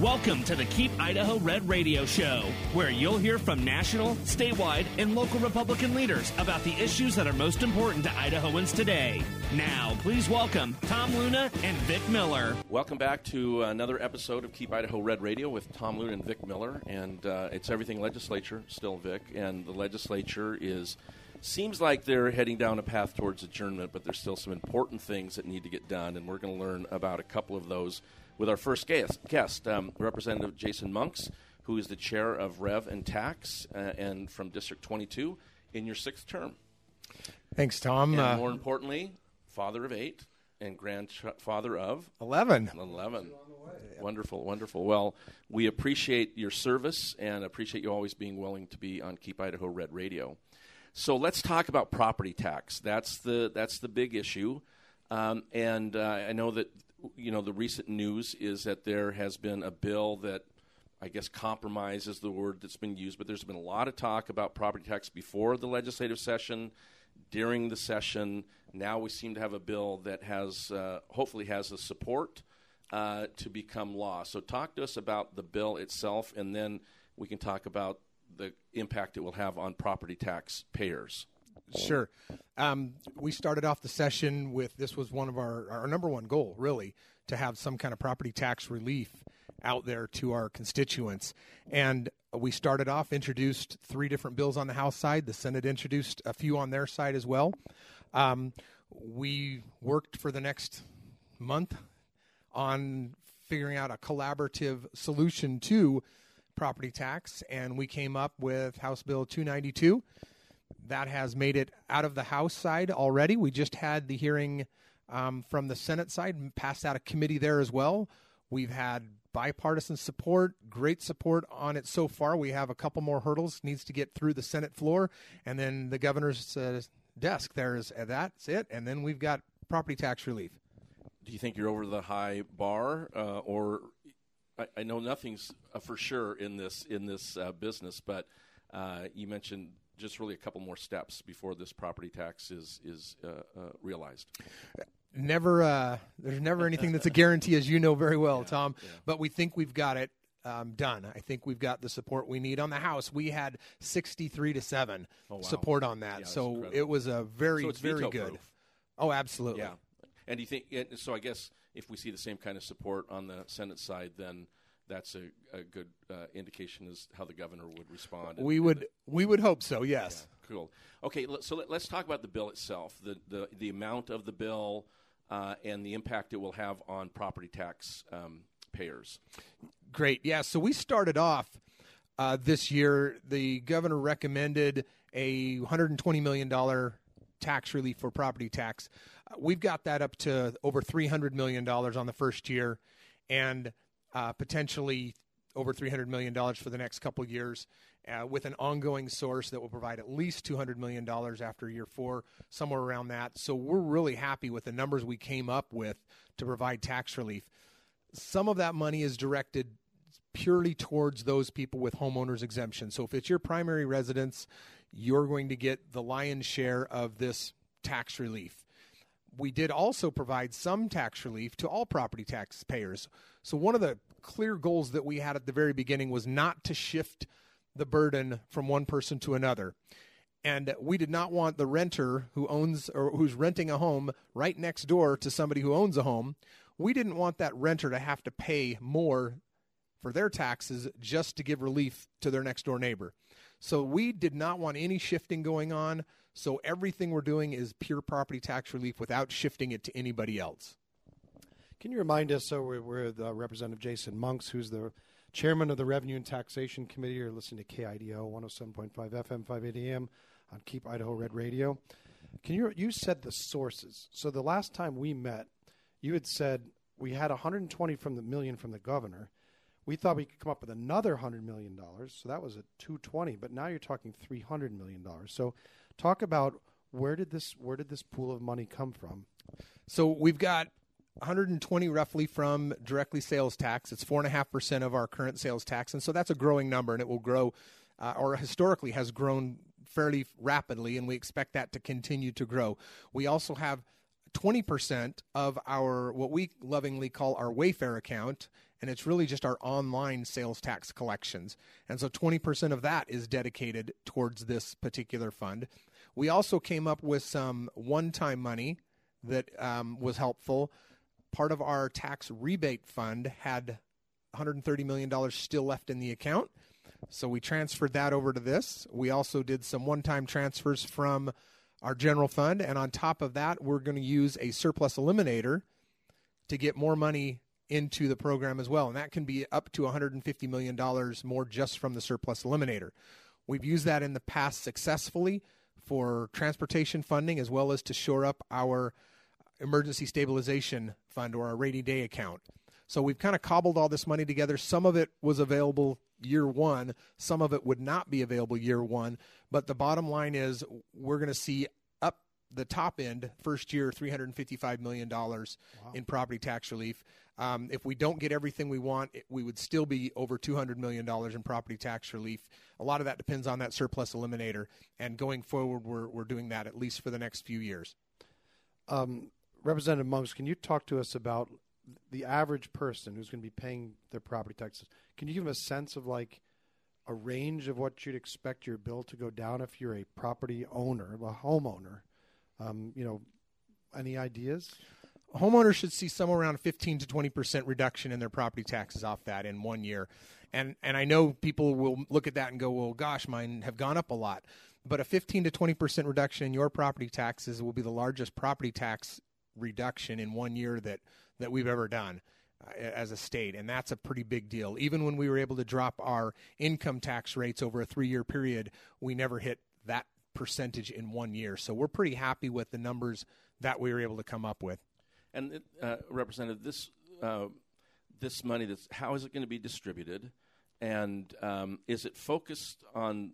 Welcome to the Keep Idaho Red Radio Show, where you'll hear from national, statewide, and local Republican leaders about the issues that are most important to Idahoans today. Now, please welcome Tom Luna and Vic Miller. Welcome back to another episode of Keep Idaho Red Radio with Tom Luna and Vic Miller, and uh, it's everything legislature still, Vic, and the legislature is seems like they're heading down a path towards adjournment, but there's still some important things that need to get done, and we're going to learn about a couple of those with our first guest, guest um, Representative Jason Monks, who is the chair of Rev and Tax uh, and from District 22 in your sixth term. Thanks, Tom. And Uh, more importantly, father of eight and grandfather of 11. 11. Wonderful, wonderful. Well, we appreciate your service and appreciate you always being willing to be on Keep Idaho Red Radio. So let's talk about property tax. That's the that's the big issue, um, and uh, I know that you know the recent news is that there has been a bill that I guess compromise is the word that's been used, but there's been a lot of talk about property tax before the legislative session, during the session. Now we seem to have a bill that has uh, hopefully has the support uh, to become law. So talk to us about the bill itself, and then we can talk about the impact it will have on property tax payers. Sure. Um, we started off the session with this was one of our, our number one goal, really, to have some kind of property tax relief out there to our constituents. And we started off, introduced three different bills on the House side. The Senate introduced a few on their side as well. Um, we worked for the next month on figuring out a collaborative solution to property tax, and we came up with House Bill 292 that has made it out of the House side already. We just had the hearing um, from the Senate side and passed out a committee there as well. We've had bipartisan support, great support on it so far. We have a couple more hurdles needs to get through the Senate floor, and then the governor's uh, desk. There's uh, that's it, and then we've got property tax relief. Do you think you're over the high bar, uh, or I, I, know nothing's uh, for sure in this in this uh, business, but uh, you mentioned just really a couple more steps before this property tax is is uh, uh, realized. Never, uh, there's never anything that's a guarantee, as you know very well, yeah, Tom. Yeah. But we think we've got it um, done. I think we've got the support we need on the House. We had 63 to seven oh, wow. support on that, yeah, so it was a very, so very good. Proof. Oh, absolutely. Yeah. And do you think? So I guess if we see the same kind of support on the Senate side, then that's a, a good uh, indication as how the governor would respond. We would the, we would hope so. Yes. Yeah, cool. Okay, so let, us talk about the bill itself. The the the amount of the bill uh, and the impact it will have on property tax um, payers. Great. Yeah. So we started off uh, this year. The governor recommended a 120 million dollar tax relief for property tax. Uh, we've got that up to over 300 million dollars on the first year, and uh, potentially over 300 million dollars for the next couple years. Uh, with an ongoing source that will provide at least $200 million after year four, somewhere around that. So we're really happy with the numbers we came up with to provide tax relief. Some of that money is directed purely towards those people with homeowners exemption. So if it's your primary residence, you're going to get the lion's share of this tax relief. We did also provide some tax relief to all property tax payers. So one of the clear goals that we had at the very beginning was not to shift the burden from one person to another. And we did not want the renter who owns or who's renting a home right next door to somebody who owns a home. We didn't want that renter to have to pay more for their taxes just to give relief to their next door neighbor. So we did not want any shifting going on. So everything we're doing is pure property tax relief without shifting it to anybody else. Can you remind us? So we're, we're the Representative Jason Monks, who's the chairman of the Revenue and Taxation Committee. You're listening to KIDO 107.5 FM, 580 AM on Keep Idaho Red Radio. Can you you said the sources? So the last time we met, you had said we had 120 from the million from the governor. We thought we could come up with another 100 million dollars, so that was at 220. But now you're talking 300 million dollars. So talk about where did this where did this pool of money come from? So we've got 120 roughly from directly sales tax. It's four and a half percent of our current sales tax, and so that's a growing number, and it will grow, uh, or historically has grown fairly rapidly, and we expect that to continue to grow. We also have 20% of our what we lovingly call our Wayfair account and it's really just our online sales tax collections. And so 20% of that is dedicated towards this particular fund. We also came up with some one time money that um, was helpful. Part of our tax rebate fund had $130 million still left in the account. So we transferred that over to this. We also did some one time transfers from our general fund. And on top of that, we're going to use a surplus eliminator to get more money into the program as well. And that can be up to $150 million more just from the surplus eliminator. We've used that in the past successfully for transportation funding as well as to shore up our emergency stabilization fund or our rainy day account. So we've kind of cobbled all this money together. Some of it was available year one, some of it would not be available year one. But the bottom line is we're going to see up the top end first year $355 million wow. in property tax relief. Um, if we don't get everything we want, it, we would still be over $200 million in property tax relief. A lot of that depends on that surplus eliminator. And going forward, we're, we're doing that at least for the next few years. Um, Representative Monks, can you talk to us about the average person who's going to be paying their property taxes? Can you give them a sense of like a range of what you'd expect your bill to go down if you're a property owner, a homeowner? Um, you know, any ideas? homeowners should see somewhere around 15 to 20 percent reduction in their property taxes off that in one year. And and I know people will look at that and go, well, gosh, mine have gone up a lot. But a 15 to 20 percent reduction in your property taxes will be the largest property tax reduction in one year that that we've ever done uh, as a state, and that's a pretty big deal. Even when we were able to drop our income tax rates over a three-year period, we never hit that percentage in one year. So we're pretty happy with the numbers that we were able to come up with. And uh, Representative, this uh, this money that's how is it going to be distributed, and um, is it focused on,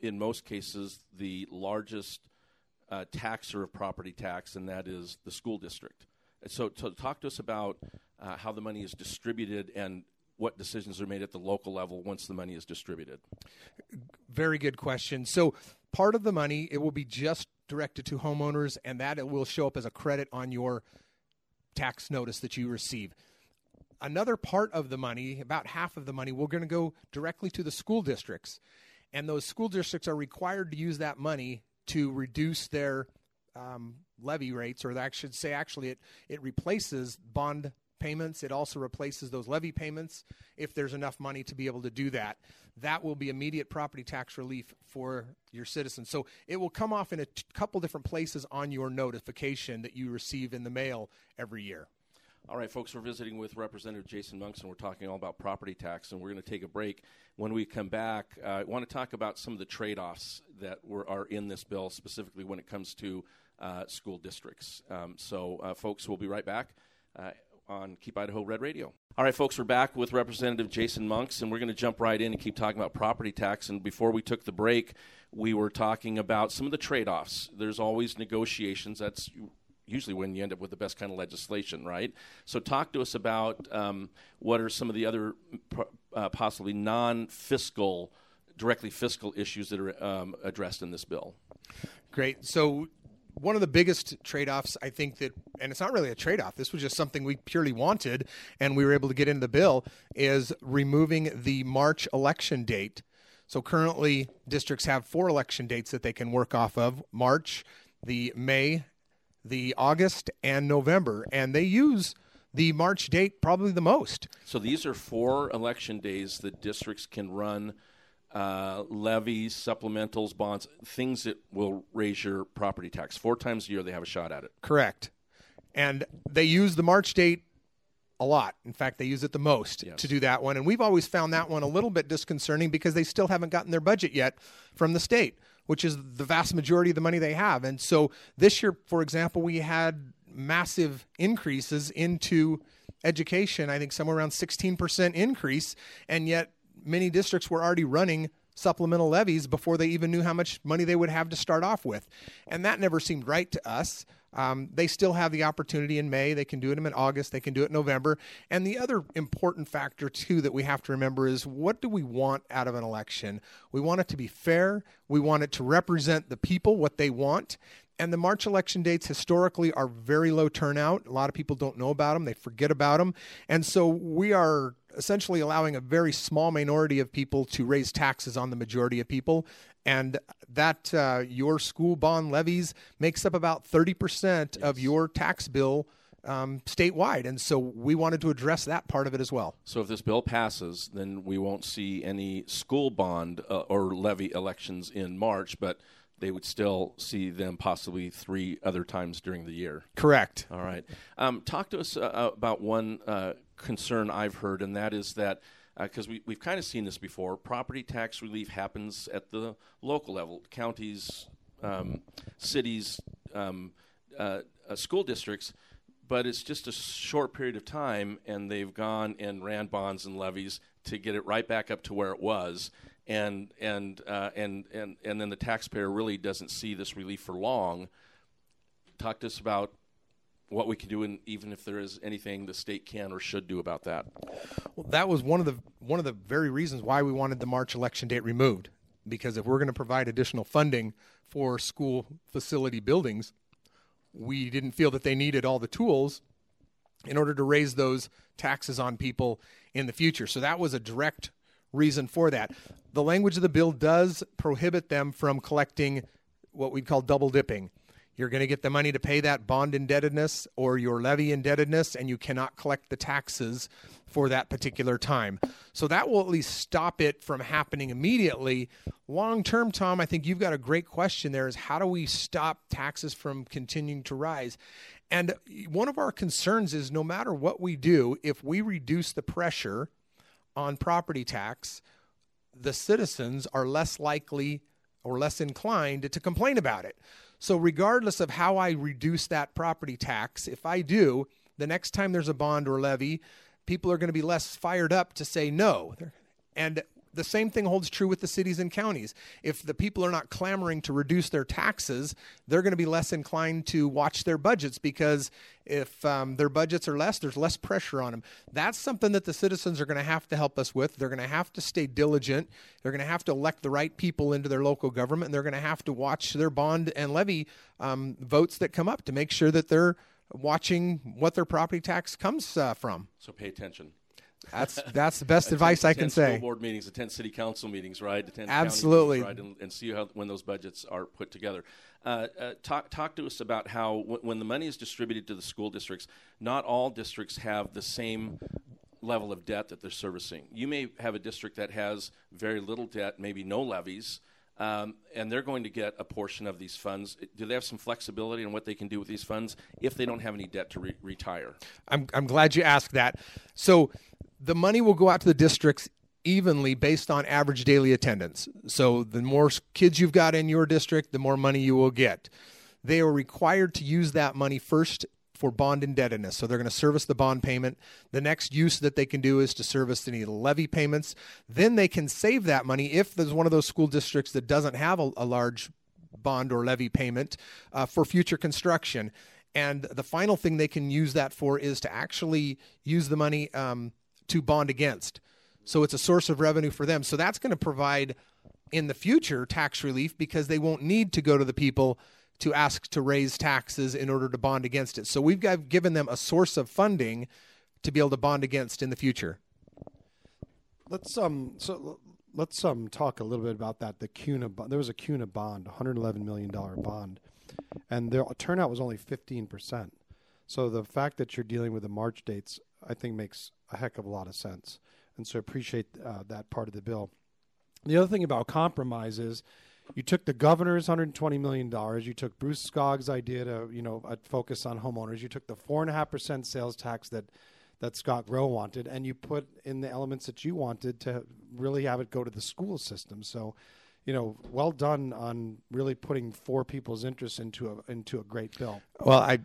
in most cases, the largest uh, taxer of property tax, and that is the school district. So, talk to us about uh, how the money is distributed and what decisions are made at the local level once the money is distributed. Very good question. So, part of the money it will be just directed to homeowners, and that it will show up as a credit on your tax notice that you receive. Another part of the money, about half of the money, we're going to go directly to the school districts. And those school districts are required to use that money to reduce their um, levy rates, or I should say, actually, it, it replaces bond payments. It also replaces those levy payments if there's enough money to be able to do that. That will be immediate property tax relief for your citizens. So it will come off in a t- couple different places on your notification that you receive in the mail every year. All right, folks, we're visiting with Representative Jason Monks, and we're talking all about property tax, and we're going to take a break. When we come back, uh, I want to talk about some of the trade offs that were, are in this bill, specifically when it comes to uh, school districts. Um, so, uh, folks, we'll be right back uh, on Keep Idaho Red Radio. All right, folks, we're back with Representative Jason Monks, and we're going to jump right in and keep talking about property tax. And before we took the break, we were talking about some of the trade offs. There's always negotiations. That's usually when you end up with the best kind of legislation, right? So, talk to us about um, what are some of the other uh, possibly non fiscal, directly fiscal issues that are um, addressed in this bill. Great. So, one of the biggest trade-offs I think that and it's not really a trade-off this was just something we purely wanted and we were able to get into the bill is removing the March election date. So currently districts have four election dates that they can work off of, March, the May, the August and November and they use the March date probably the most. So these are four election days that districts can run uh, levies, supplementals, bonds, things that will raise your property tax. Four times a year they have a shot at it. Correct. And they use the March date a lot. In fact, they use it the most yes. to do that one. And we've always found that one a little bit disconcerting because they still haven't gotten their budget yet from the state, which is the vast majority of the money they have. And so this year, for example, we had massive increases into education. I think somewhere around 16% increase. And yet many districts were already running supplemental levies before they even knew how much money they would have to start off with. And that never seemed right to us. Um, they still have the opportunity in May. They can do it in August. They can do it in November. And the other important factor, too, that we have to remember is what do we want out of an election? We want it to be fair. We want it to represent the people, what they want. And the March election dates historically are very low turnout. A lot of people don't know about them, they forget about them. And so we are essentially allowing a very small minority of people to raise taxes on the majority of people. And that uh, your school bond levies makes up about 30% yes. of your tax bill um, statewide. And so we wanted to address that part of it as well. So if this bill passes, then we won't see any school bond uh, or levy elections in March, but they would still see them possibly three other times during the year. Correct. All right. Um, talk to us uh, about one uh, concern I've heard, and that is that because uh, we, we've kind of seen this before, property tax relief happens at the local level, counties, um, cities, um, uh, uh, school districts but it's just a short period of time, and they've gone and ran bonds and levies to get it right back up to where it was, and and uh, and and and then the taxpayer really doesn't see this relief for long. Talk to us about what we can do, and even if there is anything the state can or should do about that. Well, that was one of the one of the very reasons why we wanted the March election date removed, because if we're going to provide additional funding for school facility buildings, we didn't feel that they needed all the tools in order to raise those taxes on people in the future. So that was a direct reason for that. The language of the bill does prohibit them from collecting what we'd call double dipping. You're going to get the money to pay that bond indebtedness or your levy indebtedness, and you cannot collect the taxes for that particular time. So that will at least stop it from happening immediately. Long term, Tom, I think you've got a great question there is how do we stop taxes from continuing to rise? And one of our concerns is no matter what we do, if we reduce the pressure on property tax, the citizens are less likely or less inclined to complain about it. So, regardless of how I reduce that property tax, if I do, the next time there's a bond or levy, people are going to be less fired up to say no. And the same thing holds true with the cities and counties. If the people are not clamoring to reduce their taxes, they're going to be less inclined to watch their budgets because if um, their budgets are less, there's less pressure on them. That's something that the citizens are going to have to help us with. They're going to have to stay diligent. They're going to have to elect the right people into their local government, and they're going to have to watch their bond and levy um, votes that come up to make sure that they're watching what their property tax comes uh, from. So pay attention. That's that's the best advice I can say. School board meetings, attend city council meetings, right? Attend Absolutely, meetings, right? And, and, see how when those budgets are put together. Uh, uh, talk talk to us about how w- when the money is distributed to the school districts, not all districts have the same level of debt that they're servicing. You may have a district that has very little debt, maybe no levies. Um, and they're going to get a portion of these funds. Do they have some flexibility in what they can do with these funds if they don't have any debt to re- retire? I'm, I'm glad you asked that. So the money will go out to the districts evenly based on average daily attendance. So the more kids you've got in your district, the more money you will get. They are required to use that money first for bond indebtedness. So they're going to service the bond payment. The next use that they can do is to service any levy payments. Then they can save that money if there's one of those school districts that doesn't have a, a large bond or levy payment uh, for future construction. And the final thing they can use that for is to actually use the money um, to bond against. So it's a source of revenue for them. So that's going to provide in the future tax relief because they won't need to go to the people to ask to raise taxes in order to bond against it. So we've got, given them a source of funding to be able to bond against in the future. Let's um so let's um talk a little bit about that. The Kuna there was a Kuna bond, 111 million dollar bond, and the turnout was only 15 percent. So the fact that you're dealing with the March dates, I think, makes a heck of a lot of sense, and so appreciate uh, that part of the bill. The other thing about compromise is you took the governor's 120 million dollars. You took Bruce Skaug's idea to you know focus on homeowners. You took the four and a half percent sales tax that that Scott Grow wanted, and you put in the elements that you wanted to really have it go to the school system. So, you know, well done on really putting four people's interests into a into a great bill. Well, I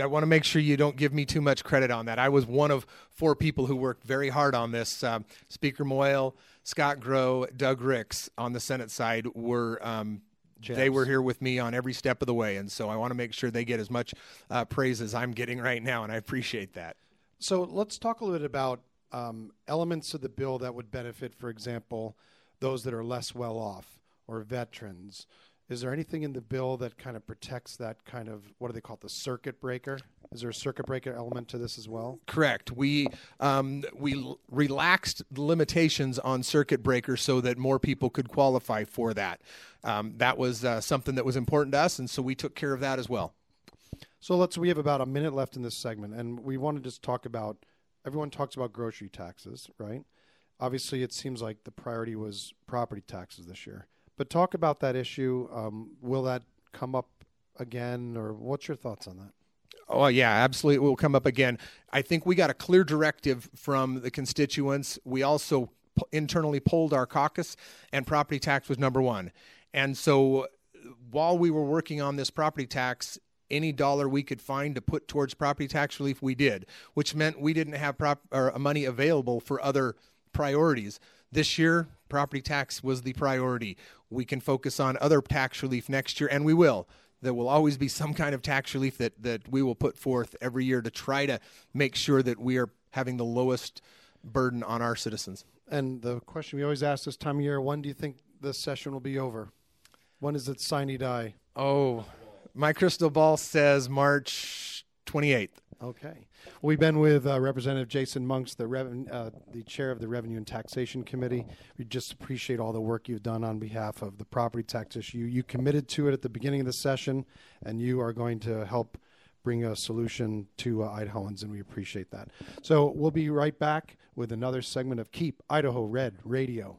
I want to make sure you don't give me too much credit on that. I was one of four people who worked very hard on this. Um, Speaker Moyle, Scott Grow, Doug Ricks on the Senate side were. Um, they were here with me on every step of the way, and so I want to make sure they get as much uh, praise as I'm getting right now, and I appreciate that. So let's talk a little bit about um, elements of the bill that would benefit, for example, those that are less well off or veterans Is there anything in the bill that kind of protects that kind of what do they call it, the circuit breaker? Is there a circuit breaker element to this as well? Correct. We um, we l- relaxed limitations on circuit breakers so that more people could qualify for that. Um, that was uh, something that was important to us, and so we took care of that as well. So let's. We have about a minute left in this segment, and we want to just talk about. Everyone talks about grocery taxes, right? Obviously, it seems like the priority was property taxes this year. But talk about that issue. Um, will that come up again, or what's your thoughts on that? Oh yeah, absolutely. It will come up again. I think we got a clear directive from the constituents. We also p- internally polled our caucus, and property tax was number one. And so, while we were working on this property tax, any dollar we could find to put towards property tax relief, we did, which meant we didn't have prop- or money available for other priorities. This year, property tax was the priority. We can focus on other tax relief next year, and we will. There will always be some kind of tax relief that, that we will put forth every year to try to make sure that we are having the lowest burden on our citizens. And the question we always ask this time of year: When do you think this session will be over? When is it sine die? Oh, my crystal ball says March 28th. Okay. We've been with uh, Representative Jason Monks, the reven- uh, the chair of the Revenue and Taxation Committee. We just appreciate all the work you've done on behalf of the property tax issue. You committed to it at the beginning of the session, and you are going to help bring a solution to uh, Idahoans, and we appreciate that. So we'll be right back with another segment of Keep Idaho Red Radio.